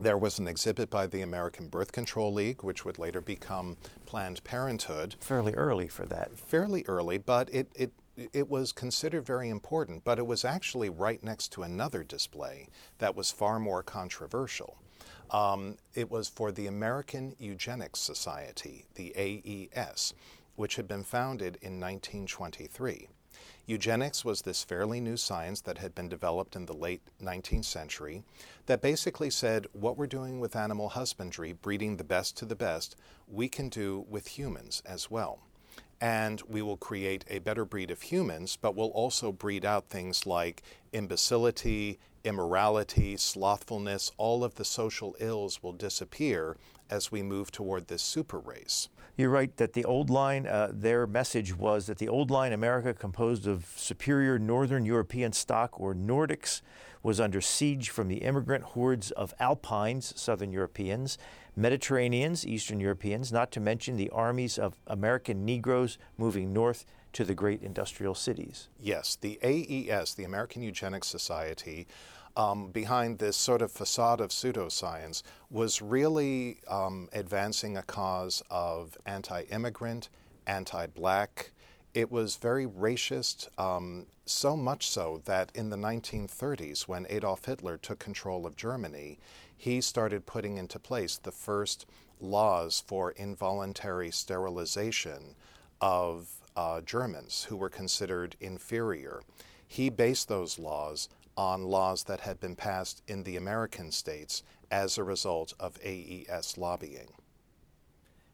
There was an exhibit by the American Birth Control League, which would later become Planned Parenthood. Fairly early for that. Fairly early, but it, it, it was considered very important. But it was actually right next to another display that was far more controversial. Um, it was for the American Eugenics Society, the AES, which had been founded in 1923. Eugenics was this fairly new science that had been developed in the late 19th century that basically said what we're doing with animal husbandry, breeding the best to the best, we can do with humans as well. And we will create a better breed of humans, but we'll also breed out things like imbecility, immorality, slothfulness, all of the social ills will disappear as we move toward this super race. You're right that the old line, uh, their message was that the old line America, composed of superior Northern European stock or Nordics, was under siege from the immigrant hordes of Alpines, Southern Europeans, Mediterraneans, Eastern Europeans, not to mention the armies of American Negroes moving north to the great industrial cities. Yes, the AES, the American Eugenics Society, um, behind this sort of facade of pseudoscience was really um, advancing a cause of anti immigrant, anti black. It was very racist, um, so much so that in the 1930s, when Adolf Hitler took control of Germany, he started putting into place the first laws for involuntary sterilization of uh, Germans who were considered inferior. He based those laws on laws that had been passed in the American states as a result of AES lobbying.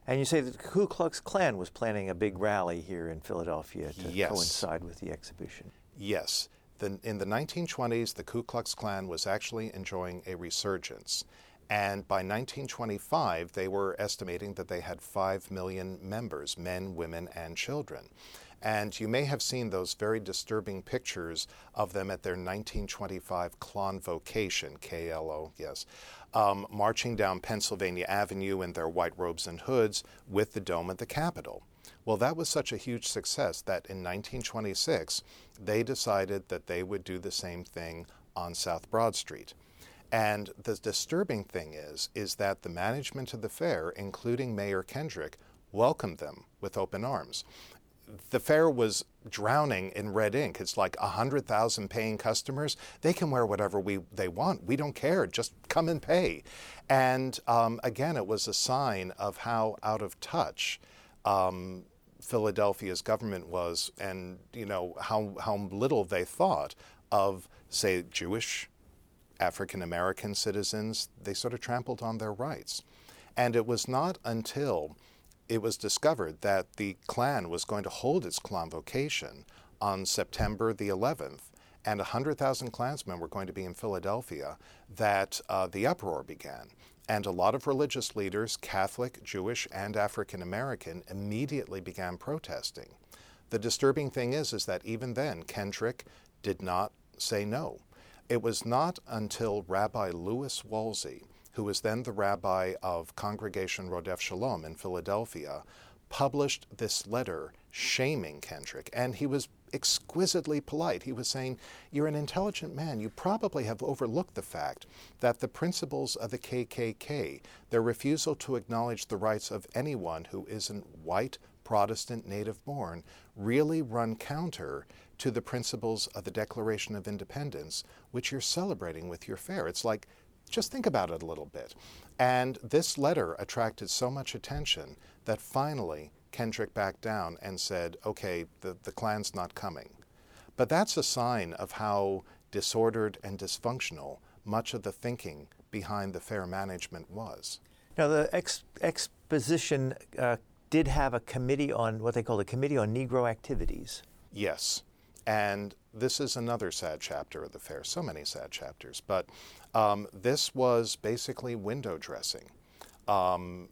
And you say that the Ku Klux Klan was planning a big rally here in Philadelphia to yes. coincide with the exhibition. Yes. The, in the 1920s, the Ku Klux Klan was actually enjoying a resurgence. And by 1925, they were estimating that they had 5 million members men, women, and children. And you may have seen those very disturbing pictures of them at their 1925 Klonvocation, K L O, yes, um, marching down Pennsylvania Avenue in their white robes and hoods with the dome of the Capitol. Well, that was such a huge success that in 1926 they decided that they would do the same thing on South Broad Street. And the disturbing thing is, is that the management of the fair, including Mayor Kendrick, welcomed them with open arms the fair was drowning in red ink. It's like 100,000 paying customers. They can wear whatever we, they want. We don't care. Just come and pay. And um, again, it was a sign of how out of touch um, Philadelphia's government was and, you know, how, how little they thought of, say, Jewish, African American citizens. They sort of trampled on their rights. And it was not until it was discovered that the Klan was going to hold its Klonvocation on September the 11th, and 100,000 Klansmen were going to be in Philadelphia, that uh, the uproar began. And a lot of religious leaders, Catholic, Jewish, and African American, immediately began protesting. The disturbing thing is, is that even then, Kendrick did not say no. It was not until Rabbi Louis Wolsey who was then the rabbi of Congregation Rodeph Shalom in Philadelphia, published this letter shaming Kendrick. And he was exquisitely polite. He was saying, You're an intelligent man. You probably have overlooked the fact that the principles of the KKK, their refusal to acknowledge the rights of anyone who isn't white, Protestant, native born, really run counter to the principles of the Declaration of Independence, which you're celebrating with your fair. It's like just think about it a little bit. And this letter attracted so much attention that finally Kendrick backed down and said, okay, the, the Klan's not coming. But that's a sign of how disordered and dysfunctional much of the thinking behind the fair management was. Now, the ex- exposition uh, did have a committee on what they call the Committee on Negro Activities. Yes. And this is another sad chapter of the fair, so many sad chapters. But Um, this was basically window dressing. Um,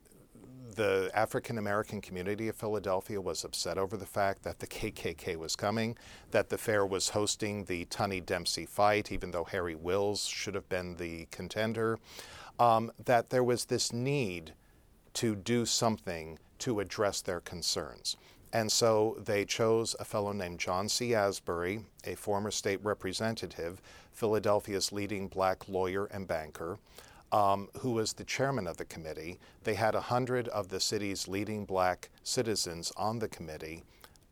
the African American community of Philadelphia was upset over the fact that the KKK was coming, that the fair was hosting the Tunney Dempsey fight, even though Harry Wills should have been the contender, um, that there was this need to do something to address their concerns. And so they chose a fellow named John C. Asbury, a former state representative, Philadelphia's leading black lawyer and banker, um, who was the chairman of the committee. They had a hundred of the city's leading black citizens on the committee.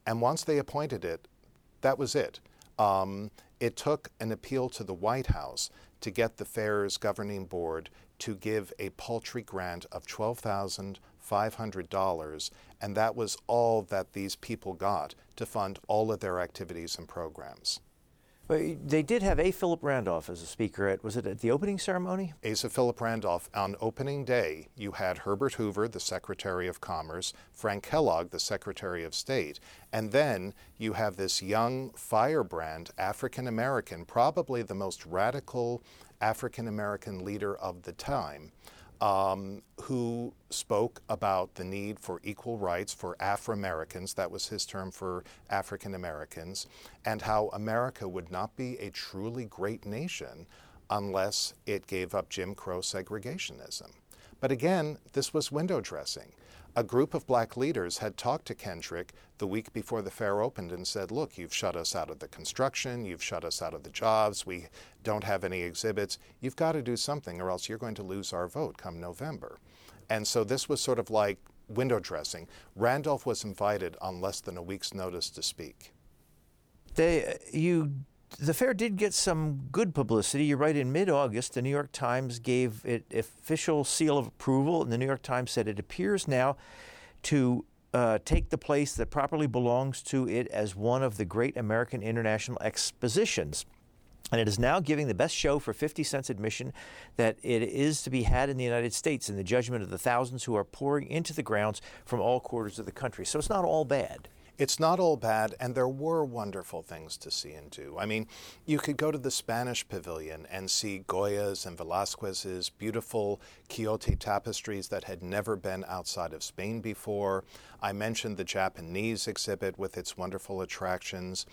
And once they appointed it, that was it. Um, it took an appeal to the White House to get the fair's governing board to give a paltry grant of $12,500, and that was all that these people got to fund all of their activities and programs. They did have A. Philip Randolph as a speaker at, was it at the opening ceremony? Asa Philip Randolph. On opening day, you had Herbert Hoover, the Secretary of Commerce, Frank Kellogg, the Secretary of State, and then you have this young firebrand African American, probably the most radical African American leader of the time, um, who spoke about the need for equal rights for Afro Americans, that was his term for African Americans, and how America would not be a truly great nation unless it gave up Jim Crow segregationism. But again, this was window dressing a group of black leaders had talked to Kendrick the week before the fair opened and said, Look, you've shut us out of the construction, you've shut us out of the jobs, we don't have any exhibits. You've got to do something, or else you're going to lose our vote come November. And so this was sort of like window dressing. Randolph was invited on less than a week's notice to speak. They, you the fair did get some good publicity. You're right, in mid August, the New York Times gave it official seal of approval, and the New York Times said it appears now to uh, take the place that properly belongs to it as one of the great American international expositions. And it is now giving the best show for 50 cents admission that it is to be had in the United States in the judgment of the thousands who are pouring into the grounds from all quarters of the country. So it's not all bad. It's not all bad, and there were wonderful things to see and do. I mean, you could go to the Spanish pavilion and see Goya's and Velázquez's beautiful Quixote tapestries that had never been outside of Spain before. I mentioned the Japanese exhibit with its wonderful attractions.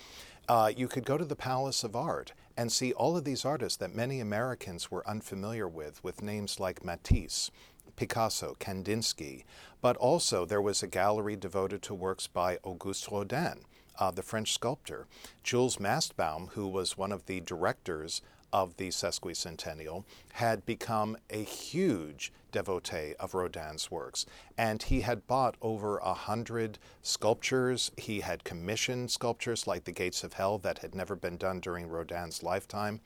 Uh, you could go to the Palace of Art and see all of these artists that many Americans were unfamiliar with, with names like Matisse, Picasso, Kandinsky, but also there was a gallery devoted to works by Auguste Rodin, uh, the French sculptor. Jules Mastbaum, who was one of the directors of the sesquicentennial, had become a huge devotee of Rodin's works. And he had bought over a hundred sculptures. He had commissioned sculptures like the Gates of Hell that had never been done during Rodin's lifetime.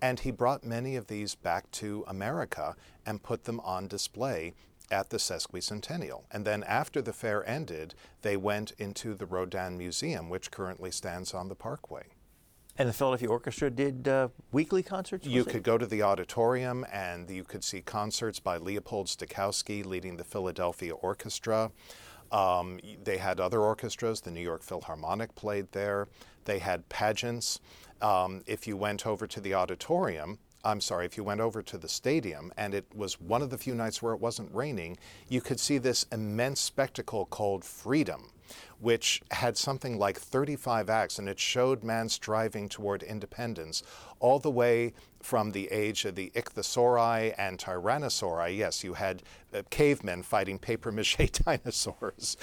And he brought many of these back to America and put them on display at the sesquicentennial. And then after the fair ended, they went into the Rodin Museum, which currently stands on the Parkway. And the Philadelphia Orchestra did uh, weekly concerts? You could go to the auditorium and you could see concerts by Leopold Stokowski leading the Philadelphia Orchestra. Um, they had other orchestras. The New York Philharmonic played there. They had pageants. Um, if you went over to the auditorium, I'm sorry, if you went over to the stadium and it was one of the few nights where it wasn't raining, you could see this immense spectacle called Freedom which had something like 35 acts, and it showed man striving toward independence all the way from the age of the ichthyosauri and tyrannosauri. Yes, you had uh, cavemen fighting paper mache [laughs] dinosaurs,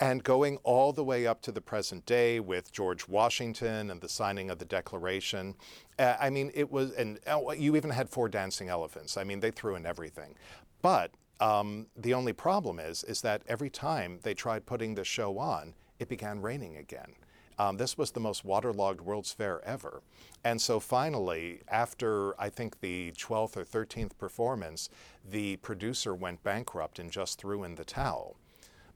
and going all the way up to the present day with George Washington and the signing of the Declaration. Uh, I mean, it was, and uh, you even had four dancing elephants. I mean, they threw in everything. But um, the only problem is, is that every time they tried putting the show on, it began raining again. Um, this was the most waterlogged World's Fair ever. And so finally, after I think the 12th or 13th performance, the producer went bankrupt and just threw in the towel.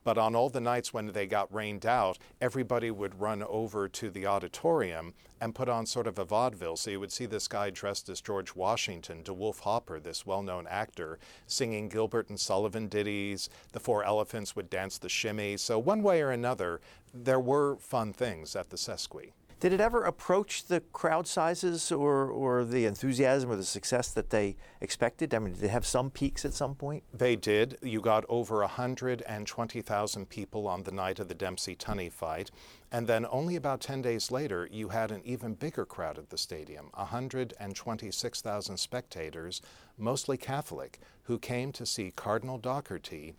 But on all the nights when they got rained out, everybody would run over to the auditorium and put on sort of a vaudeville. So you would see this guy dressed as George Washington, DeWolf Hopper, this well known actor, singing Gilbert and Sullivan ditties. The Four Elephants would dance the shimmy. So, one way or another, there were fun things at the Sesqui. Did it ever approach the crowd sizes or, or the enthusiasm or the success that they expected? I mean, did they have some peaks at some point? They did. You got over 120,000 people on the night of the Dempsey Tunney fight. And then only about 10 days later, you had an even bigger crowd at the stadium 126,000 spectators, mostly Catholic, who came to see Cardinal Dougherty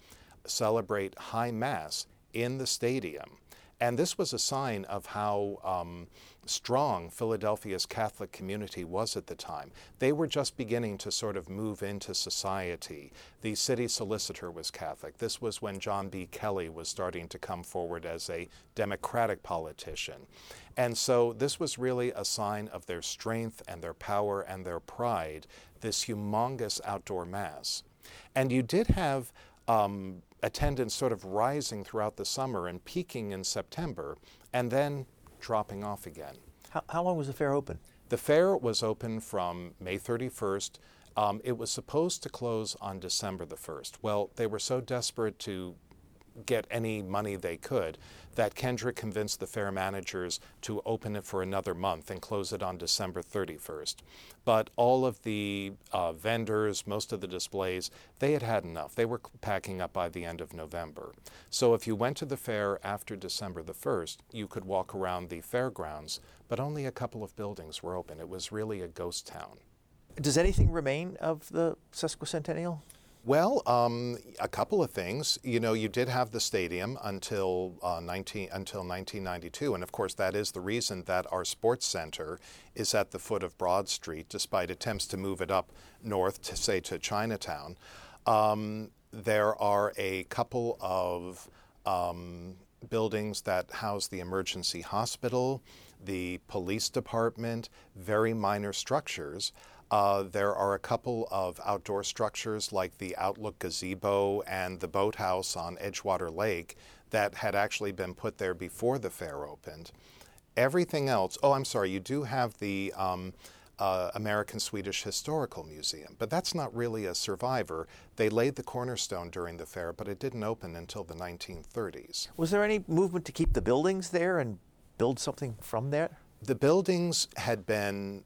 celebrate High Mass in the stadium. And this was a sign of how um, strong Philadelphia's Catholic community was at the time. They were just beginning to sort of move into society. The city solicitor was Catholic. This was when John B. Kelly was starting to come forward as a Democratic politician. And so this was really a sign of their strength and their power and their pride, this humongous outdoor mass. And you did have um, attendance sort of rising throughout the summer and peaking in September and then dropping off again. How, how long was the fair open? The fair was open from May 31st. Um, it was supposed to close on December the 1st. Well, they were so desperate to get any money they could, that Kendrick convinced the fair managers to open it for another month and close it on December 31st. But all of the uh, vendors, most of the displays, they had had enough. They were packing up by the end of November. So if you went to the fair after December the 1st, you could walk around the fairgrounds, but only a couple of buildings were open. It was really a ghost town. Does anything remain of the sesquicentennial? Well, um, a couple of things. You know, you did have the stadium until uh, 19 until 1992, and of course that is the reason that our sports center is at the foot of Broad Street, despite attempts to move it up north to say to Chinatown. Um, there are a couple of um, buildings that house the emergency hospital, the police department, very minor structures. Uh, there are a couple of outdoor structures like the Outlook Gazebo and the boathouse on Edgewater Lake that had actually been put there before the fair opened. Everything else, oh, I'm sorry, you do have the um, uh, American Swedish Historical Museum, but that's not really a survivor. They laid the cornerstone during the fair, but it didn't open until the 1930s. Was there any movement to keep the buildings there and build something from there? The buildings had been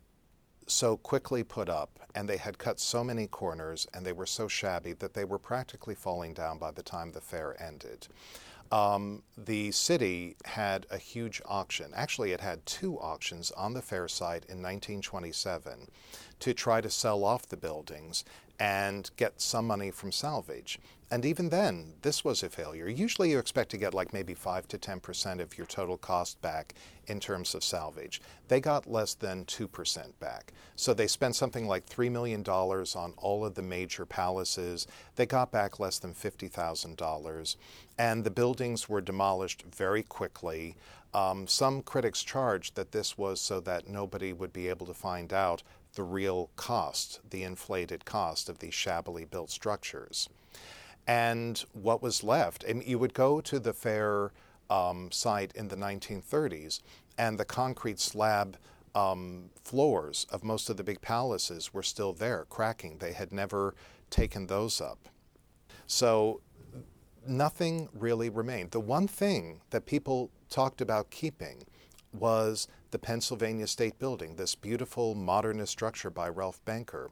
so quickly put up, and they had cut so many corners, and they were so shabby that they were practically falling down by the time the fair ended. Um, the city had a huge auction. Actually, it had two auctions on the fair site in 1927 to try to sell off the buildings and get some money from salvage. And even then, this was a failure. Usually you expect to get like maybe 5 to 10% of your total cost back in terms of salvage. They got less than 2% back. So they spent something like $3 million on all of the major palaces. They got back less than $50,000. And the buildings were demolished very quickly. Um, some critics charged that this was so that nobody would be able to find out the real cost, the inflated cost of these shabbily built structures. And what was left, and you would go to the fair um, site in the 1930s, and the concrete slab um, floors of most of the big palaces were still there, cracking. They had never taken those up. So nothing really remained. The one thing that people talked about keeping was the Pennsylvania State Building, this beautiful modernist structure by Ralph Bencker.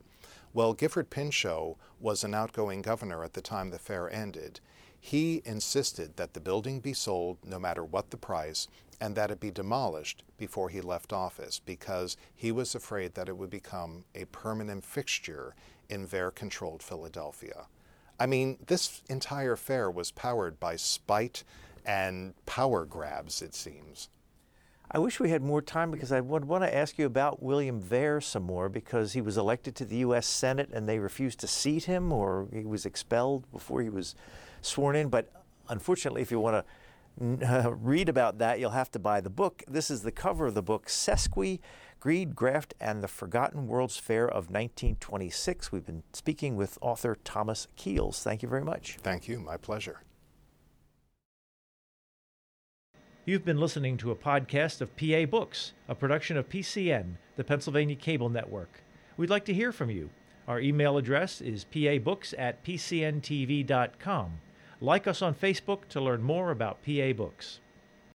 Well, Gifford Pinchot was an outgoing governor at the time the fair ended. He insisted that the building be sold no matter what the price and that it be demolished before he left office because he was afraid that it would become a permanent fixture in Vare controlled Philadelphia. I mean, this entire fair was powered by spite and power grabs, it seems. I wish we had more time because I would want to ask you about William Vare some more because he was elected to the U.S. Senate and they refused to seat him or he was expelled before he was sworn in. But unfortunately, if you want to uh, [laughs] read about that, you'll have to buy the book. This is the cover of the book, Sesqui, Greed, Graft, and the Forgotten World's Fair of 1926. We've been speaking with author Thomas Keels. Thank you very much. Thank you. My pleasure. You've been listening to a podcast of PA Books, a production of PCN, the Pennsylvania Cable Network. We'd like to hear from you. Our email address is pabooks at pcntv.com. Like us on Facebook to learn more about PA Books.